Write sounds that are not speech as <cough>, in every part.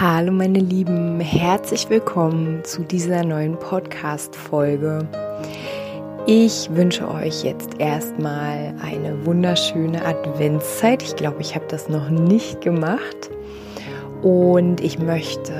Hallo meine Lieben, herzlich willkommen zu dieser neuen Podcast-Folge. Ich wünsche euch jetzt erstmal eine wunderschöne Adventszeit. Ich glaube, ich habe das noch nicht gemacht. Und ich möchte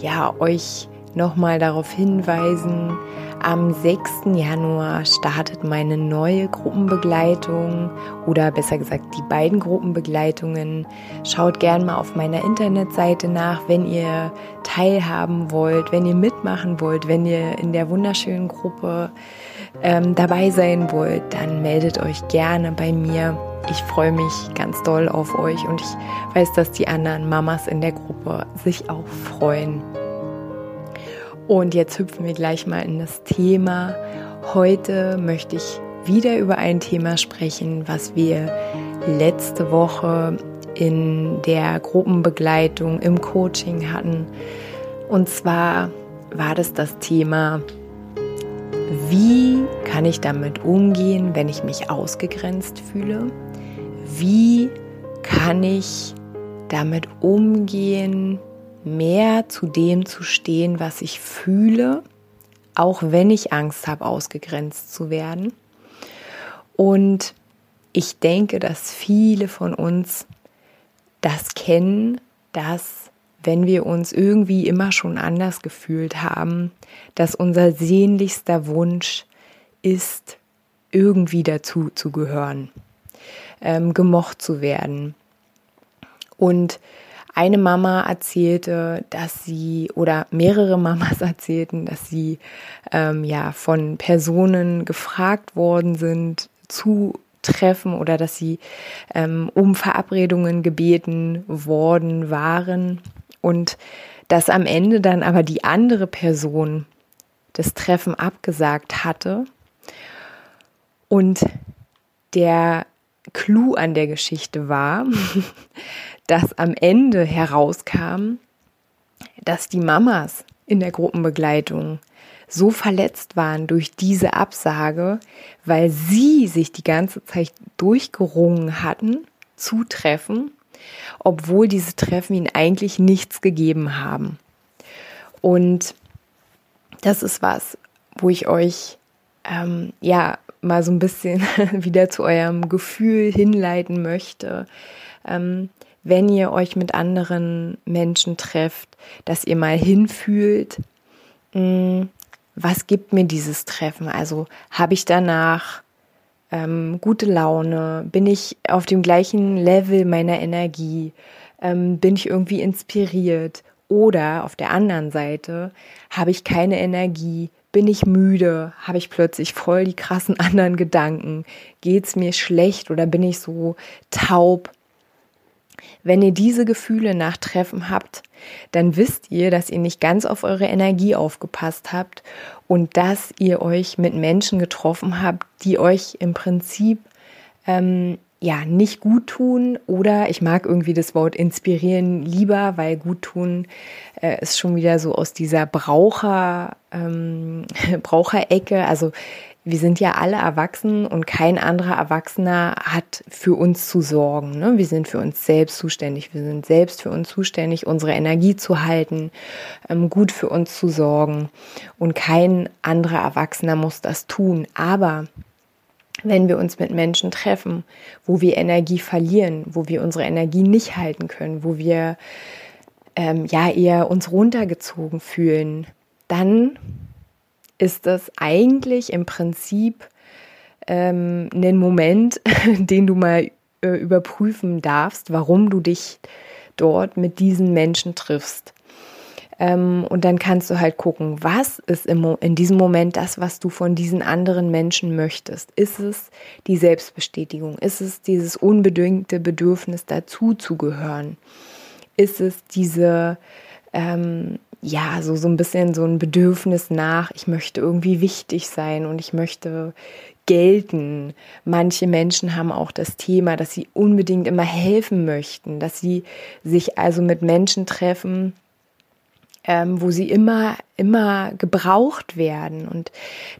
ja euch nochmal darauf hinweisen, am 6. Januar startet meine neue Gruppenbegleitung oder besser gesagt die beiden Gruppenbegleitungen. Schaut gern mal auf meiner Internetseite nach, wenn ihr teilhaben wollt, wenn ihr mitmachen wollt, wenn ihr in der wunderschönen Gruppe ähm, dabei sein wollt, dann meldet euch gerne bei mir. Ich freue mich ganz doll auf euch und ich weiß, dass die anderen Mamas in der Gruppe sich auch freuen. Und jetzt hüpfen wir gleich mal in das Thema. Heute möchte ich wieder über ein Thema sprechen, was wir letzte Woche in der Gruppenbegleitung im Coaching hatten. Und zwar war das das Thema, wie kann ich damit umgehen, wenn ich mich ausgegrenzt fühle? Wie kann ich damit umgehen, mehr zu dem zu stehen, was ich fühle, auch wenn ich Angst habe, ausgegrenzt zu werden. Und ich denke, dass viele von uns das kennen, dass wenn wir uns irgendwie immer schon anders gefühlt haben, dass unser sehnlichster Wunsch ist, irgendwie dazu zu gehören, ähm, gemocht zu werden. Und eine Mama erzählte, dass sie oder mehrere Mamas <laughs> erzählten, dass sie ähm, ja von Personen gefragt worden sind zu Treffen oder dass sie ähm, um Verabredungen gebeten worden waren. Und dass am Ende dann aber die andere Person das Treffen abgesagt hatte. Und der Clou an der Geschichte war, <laughs> dass am Ende herauskam, dass die Mamas in der Gruppenbegleitung so verletzt waren durch diese Absage, weil sie sich die ganze Zeit durchgerungen hatten zu Treffen, obwohl diese Treffen ihnen eigentlich nichts gegeben haben. Und das ist was, wo ich euch ähm, ja mal so ein bisschen <laughs> wieder zu eurem Gefühl hinleiten möchte. Ähm, wenn ihr euch mit anderen Menschen trefft, dass ihr mal hinfühlt, mm, was gibt mir dieses Treffen? Also habe ich danach ähm, gute Laune? Bin ich auf dem gleichen Level meiner Energie? Ähm, bin ich irgendwie inspiriert? Oder auf der anderen Seite habe ich keine Energie? Bin ich müde? Habe ich plötzlich voll die krassen <laughs> anderen Gedanken? Geht es mir schlecht oder bin ich so taub? Wenn ihr diese Gefühle nach Treffen habt, dann wisst ihr, dass ihr nicht ganz auf eure Energie aufgepasst habt und dass ihr euch mit Menschen getroffen habt, die euch im Prinzip ähm, ja nicht gut tun oder ich mag irgendwie das Wort inspirieren lieber, weil gut tun äh, ist schon wieder so aus dieser Braucher ähm, <laughs> Braucherecke. Also wir sind ja alle erwachsen und kein anderer Erwachsener hat für uns zu sorgen. Ne? Wir sind für uns selbst zuständig. Wir sind selbst für uns zuständig, unsere Energie zu halten, ähm, gut für uns zu sorgen. Und kein anderer Erwachsener muss das tun. Aber wenn wir uns mit Menschen treffen, wo wir Energie verlieren, wo wir unsere Energie nicht halten können, wo wir ähm, ja eher uns runtergezogen fühlen, dann ist das eigentlich im Prinzip ähm, ein Moment, <laughs> den du mal äh, überprüfen darfst, warum du dich dort mit diesen Menschen triffst. Ähm, und dann kannst du halt gucken, was ist im, in diesem Moment das, was du von diesen anderen Menschen möchtest. Ist es die Selbstbestätigung? Ist es dieses unbedingte Bedürfnis, dazu zu gehören? Ist es diese ähm, ja, so, so ein bisschen so ein Bedürfnis nach, ich möchte irgendwie wichtig sein und ich möchte gelten. Manche Menschen haben auch das Thema, dass sie unbedingt immer helfen möchten, dass sie sich also mit Menschen treffen, ähm, wo sie immer, immer gebraucht werden und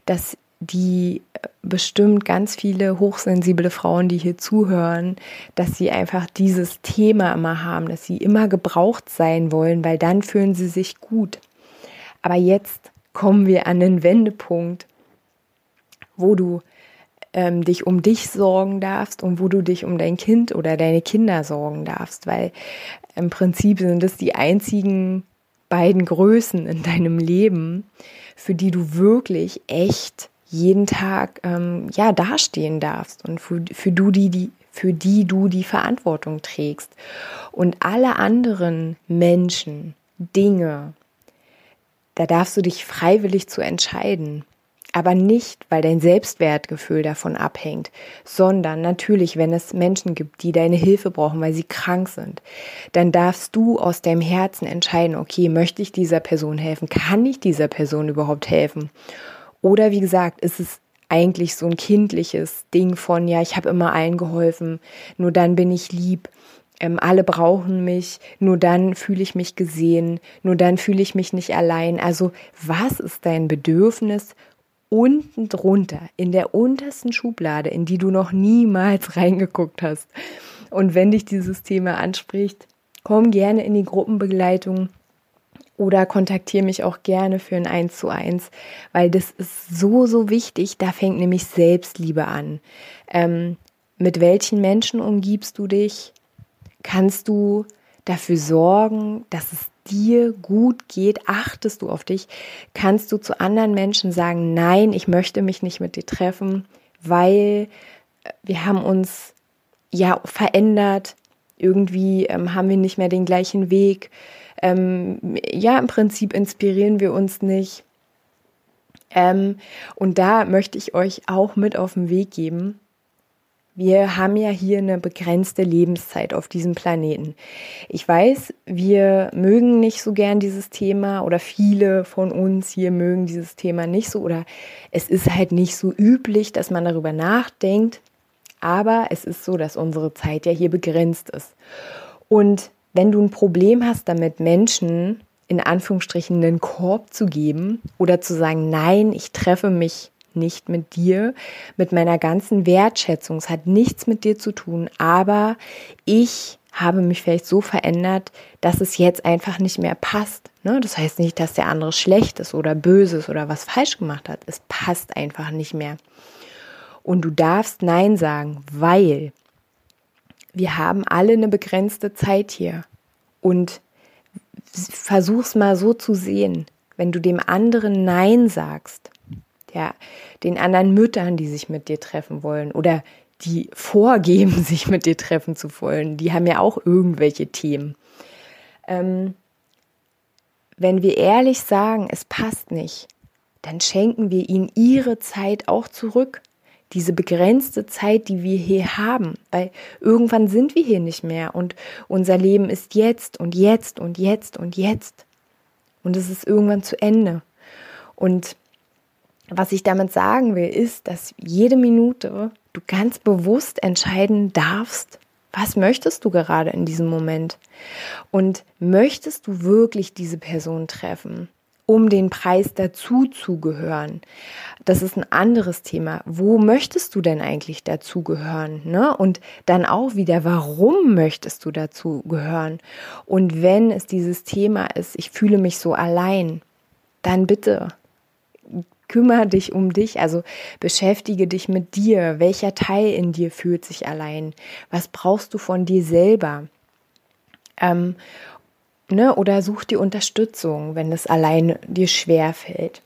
dass die äh, bestimmt ganz viele hochsensible Frauen, die hier zuhören, dass sie einfach dieses Thema immer haben, dass sie immer gebraucht sein wollen, weil dann fühlen sie sich gut. Aber jetzt kommen wir an den Wendepunkt, wo du ähm, dich um dich sorgen darfst und wo du dich um dein Kind oder deine Kinder sorgen darfst, weil im Prinzip sind es die einzigen beiden Größen in deinem Leben, für die du wirklich echt jeden Tag ähm, ja dastehen darfst und für, für du die, die für die du die Verantwortung trägst und alle anderen Menschen, Dinge, da darfst du dich freiwillig zu entscheiden. Aber nicht, weil dein Selbstwertgefühl davon abhängt, sondern natürlich, wenn es Menschen gibt, die deine Hilfe brauchen, weil sie krank sind, dann darfst du aus deinem Herzen entscheiden, okay, möchte ich dieser Person helfen? Kann ich dieser Person überhaupt helfen? Oder wie gesagt, ist es eigentlich so ein kindliches Ding von, ja, ich habe immer allen geholfen, nur dann bin ich lieb, ähm, alle brauchen mich, nur dann fühle ich mich gesehen, nur dann fühle ich mich nicht allein. Also was ist dein Bedürfnis unten drunter, in der untersten Schublade, in die du noch niemals <laughs> reingeguckt hast? Und wenn dich dieses Thema anspricht, komm gerne in die Gruppenbegleitung oder kontaktiere mich auch gerne für ein 1 zu 1, weil das ist so, so wichtig. Da fängt nämlich Selbstliebe an. Ähm, mit welchen Menschen umgibst du dich? Kannst du dafür sorgen, dass es dir gut geht? Achtest du auf dich? Kannst du zu anderen Menschen sagen, nein, ich möchte mich nicht mit dir treffen, weil äh, wir haben uns ja verändert. Irgendwie ähm, haben wir nicht mehr den gleichen Weg ähm, ja, im Prinzip inspirieren wir uns nicht. Ähm, und da möchte ich euch auch mit auf den Weg geben. Wir haben ja hier eine begrenzte Lebenszeit auf diesem Planeten. Ich weiß, wir mögen nicht so gern dieses Thema oder viele von uns hier mögen dieses Thema nicht so oder es ist halt nicht so üblich, dass man darüber nachdenkt. Aber es ist so, dass unsere Zeit ja hier begrenzt ist. Und wenn du ein Problem hast damit, Menschen in Anführungsstrichen einen Korb zu geben oder zu sagen, nein, ich treffe mich nicht mit dir, mit meiner ganzen Wertschätzung. Es hat nichts mit dir zu tun, aber ich habe mich vielleicht so verändert, dass es jetzt einfach nicht mehr passt. Ne? Das heißt nicht, dass der andere schlecht ist oder böse ist oder was falsch gemacht hat. Es passt einfach nicht mehr. Und du darfst Nein sagen, weil wir haben alle eine begrenzte Zeit hier. Und versuch's mal so zu sehen, wenn du dem anderen Nein sagst, ja, den anderen Müttern, die sich mit dir treffen wollen oder die vorgeben, <laughs> sich mit dir treffen zu wollen, die haben ja auch irgendwelche Themen. Ähm, wenn wir ehrlich sagen, es passt nicht, dann schenken wir ihnen ihre Zeit auch zurück diese begrenzte Zeit, die wir hier haben, weil irgendwann sind wir hier nicht mehr und unser Leben ist jetzt und jetzt und jetzt und jetzt und es ist irgendwann zu Ende. Und was ich damit sagen will, ist, dass jede Minute du ganz bewusst entscheiden darfst, was möchtest du gerade in diesem Moment? Und möchtest du wirklich diese Person treffen? Um den Preis dazu zu gehören. Das ist ein anderes Thema. Wo möchtest du denn eigentlich dazugehören? Ne? Und dann auch wieder, warum möchtest du dazu gehören? Und wenn es dieses Thema ist, ich fühle mich so allein, dann bitte kümmere dich um dich, also beschäftige dich mit dir. Welcher Teil in dir fühlt sich allein? Was brauchst du von dir selber? Ähm, Ne? Oder such dir Unterstützung, wenn es allein dir schwer fällt.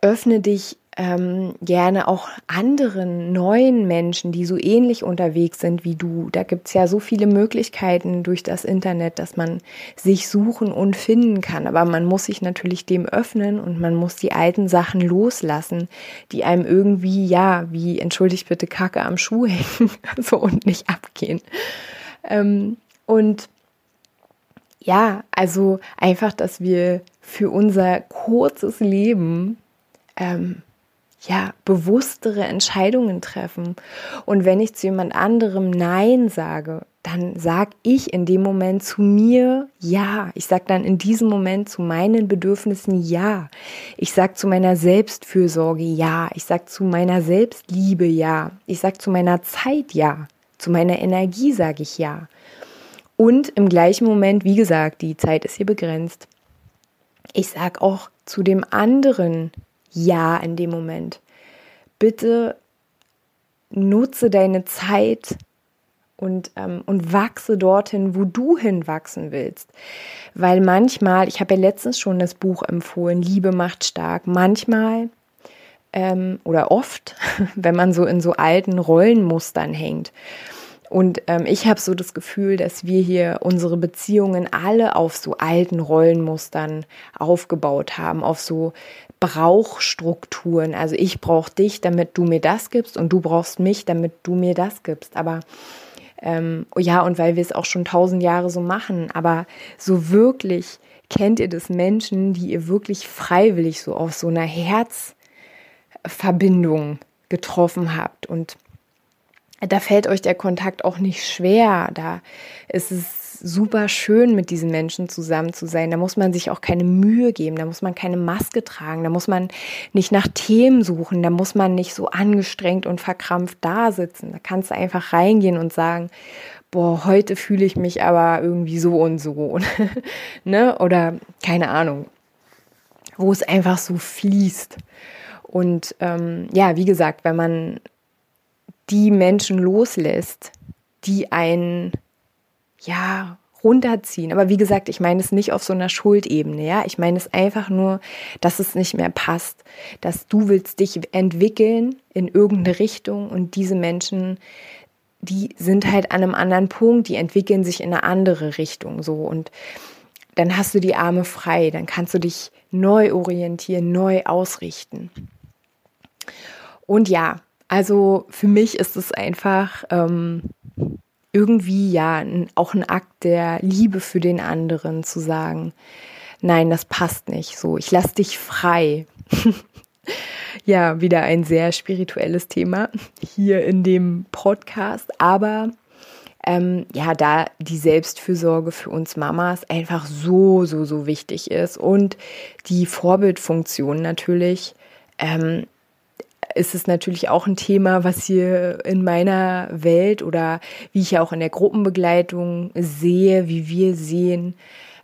Öffne dich ähm, gerne auch anderen neuen Menschen, die so ähnlich unterwegs sind wie du. Da gibt es ja so viele Möglichkeiten durch das Internet, dass man sich suchen und finden kann. Aber man muss sich natürlich dem öffnen und man muss die alten Sachen loslassen, die einem irgendwie, ja, wie entschuldigt bitte, Kacke am Schuh hängen <laughs> so und nicht abgehen. Ähm, und ja, also einfach, dass wir für unser kurzes Leben ähm, ja, bewusstere Entscheidungen treffen. Und wenn ich zu jemand anderem Nein sage, dann sag ich in dem Moment zu mir Ja. Ich sag dann in diesem Moment zu meinen Bedürfnissen Ja. Ich sag zu meiner Selbstfürsorge Ja. Ich sag zu meiner Selbstliebe Ja. Ich sag zu meiner Zeit Ja. Zu meiner Energie sage ich Ja. Und im gleichen Moment, wie gesagt, die Zeit ist hier begrenzt. Ich sag auch zu dem anderen ja in dem Moment. Bitte nutze deine Zeit und, ähm, und wachse dorthin, wo du hinwachsen willst. Weil manchmal, ich habe ja letztens schon das Buch empfohlen, Liebe macht stark, manchmal ähm, oder oft, <laughs> wenn man so in so alten Rollenmustern hängt und ähm, ich habe so das Gefühl, dass wir hier unsere Beziehungen alle auf so alten Rollenmustern aufgebaut haben, auf so Brauchstrukturen. Also ich brauche dich, damit du mir das gibst und du brauchst mich, damit du mir das gibst. Aber ähm, ja, und weil wir es auch schon tausend Jahre so machen, aber so wirklich kennt ihr das Menschen, die ihr wirklich freiwillig so auf so einer Herzverbindung getroffen habt und da fällt euch der Kontakt auch nicht schwer. Da ist es super schön, mit diesen Menschen zusammen zu sein. Da muss man sich auch keine Mühe geben. Da muss man keine Maske tragen. Da muss man nicht nach Themen suchen. Da muss man nicht so angestrengt und verkrampft da sitzen. Da kannst du einfach reingehen und sagen, boah, heute fühle ich mich aber irgendwie so und so. <laughs> ne? Oder keine Ahnung. Wo es einfach so fließt. Und ähm, ja, wie gesagt, wenn man die Menschen loslässt, die einen, ja, runterziehen. Aber wie gesagt, ich meine es nicht auf so einer Schuldebene, ja. Ich meine es einfach nur, dass es nicht mehr passt, dass du willst dich entwickeln in irgendeine Richtung und diese Menschen, die sind halt an einem anderen Punkt, die entwickeln sich in eine andere Richtung, so und dann hast du die Arme frei, dann kannst du dich neu orientieren, neu ausrichten. Und ja, also für mich ist es einfach ähm, irgendwie ja auch ein Akt der Liebe für den anderen zu sagen, nein, das passt nicht so, ich lass dich frei. <laughs> ja, wieder ein sehr spirituelles Thema hier in dem Podcast, aber ähm, ja, da die Selbstfürsorge für uns Mamas einfach so, so, so wichtig ist und die Vorbildfunktion natürlich, ähm, ist es natürlich auch ein Thema, was hier in meiner Welt oder wie ich ja auch in der Gruppenbegleitung sehe, wie wir sehen,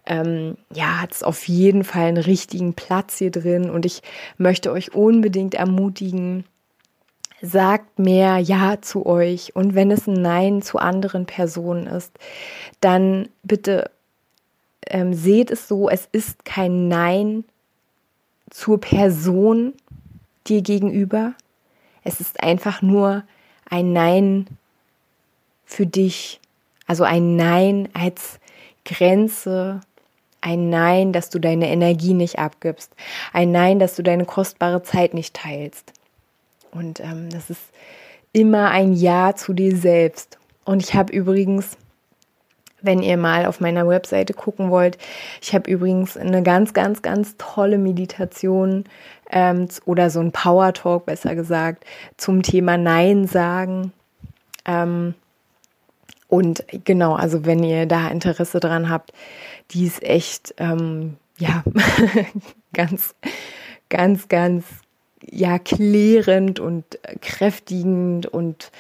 ähm, ja, hat es auf jeden Fall einen richtigen Platz hier drin. Und ich möchte euch unbedingt ermutigen, sagt mehr Ja zu euch. Und wenn es ein Nein zu anderen Personen ist, dann bitte ähm, seht es so, es ist kein Nein zur Person, dir gegenüber. Es ist einfach nur ein Nein für dich. Also ein Nein als Grenze, ein Nein, dass du deine Energie nicht abgibst, ein Nein, dass du deine kostbare Zeit nicht teilst. Und ähm, das ist immer ein Ja zu dir selbst. Und ich habe übrigens wenn ihr mal auf meiner Webseite gucken wollt. Ich habe übrigens eine ganz, ganz, ganz tolle Meditation ähm, oder so ein Power Talk, besser gesagt, zum Thema Nein sagen. Ähm, und genau, also wenn ihr da Interesse dran habt, die ist echt, ähm, ja, <laughs> ganz, ganz, ganz, ja, klärend und kräftigend und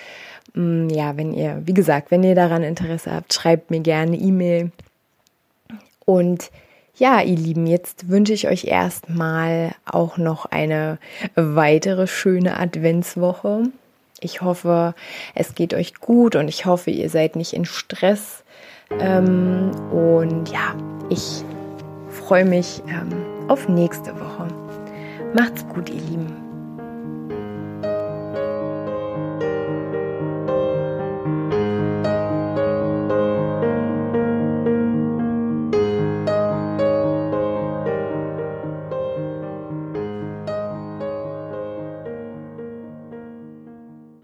ja, wenn ihr, wie gesagt, wenn ihr daran Interesse habt, schreibt mir gerne E-Mail. Und ja, ihr Lieben, jetzt wünsche ich euch erstmal auch noch eine weitere schöne Adventswoche. Ich hoffe, es geht euch gut und ich hoffe, ihr seid nicht in Stress. Ähm, und ja, ich freue mich ähm, auf nächste Woche. Macht's gut, ihr Lieben.